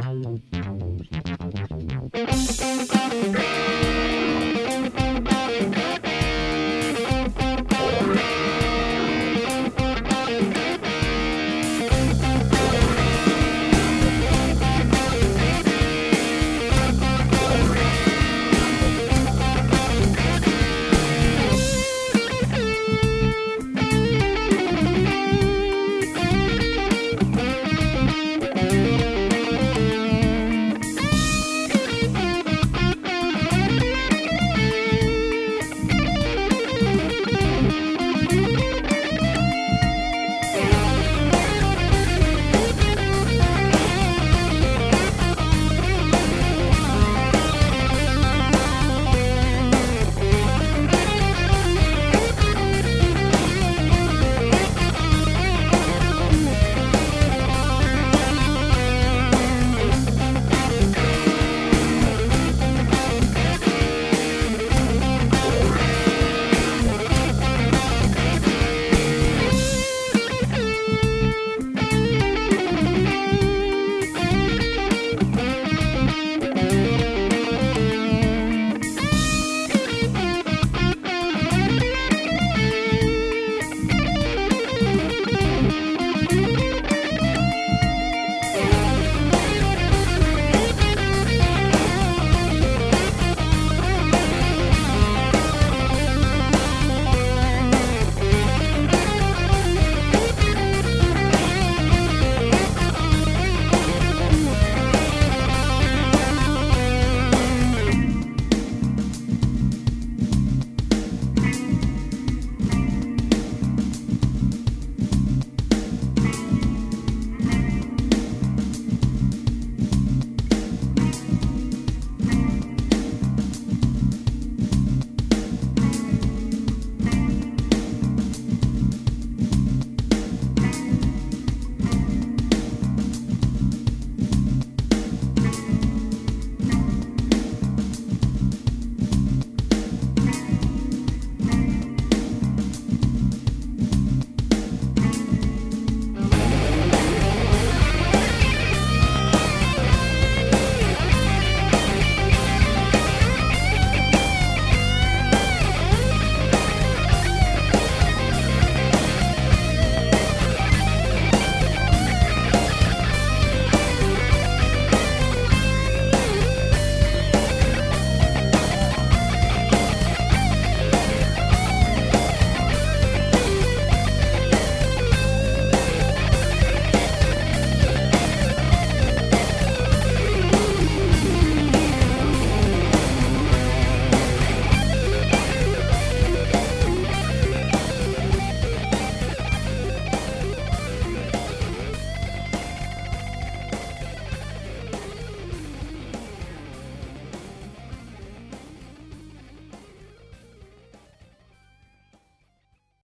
Download, download, download.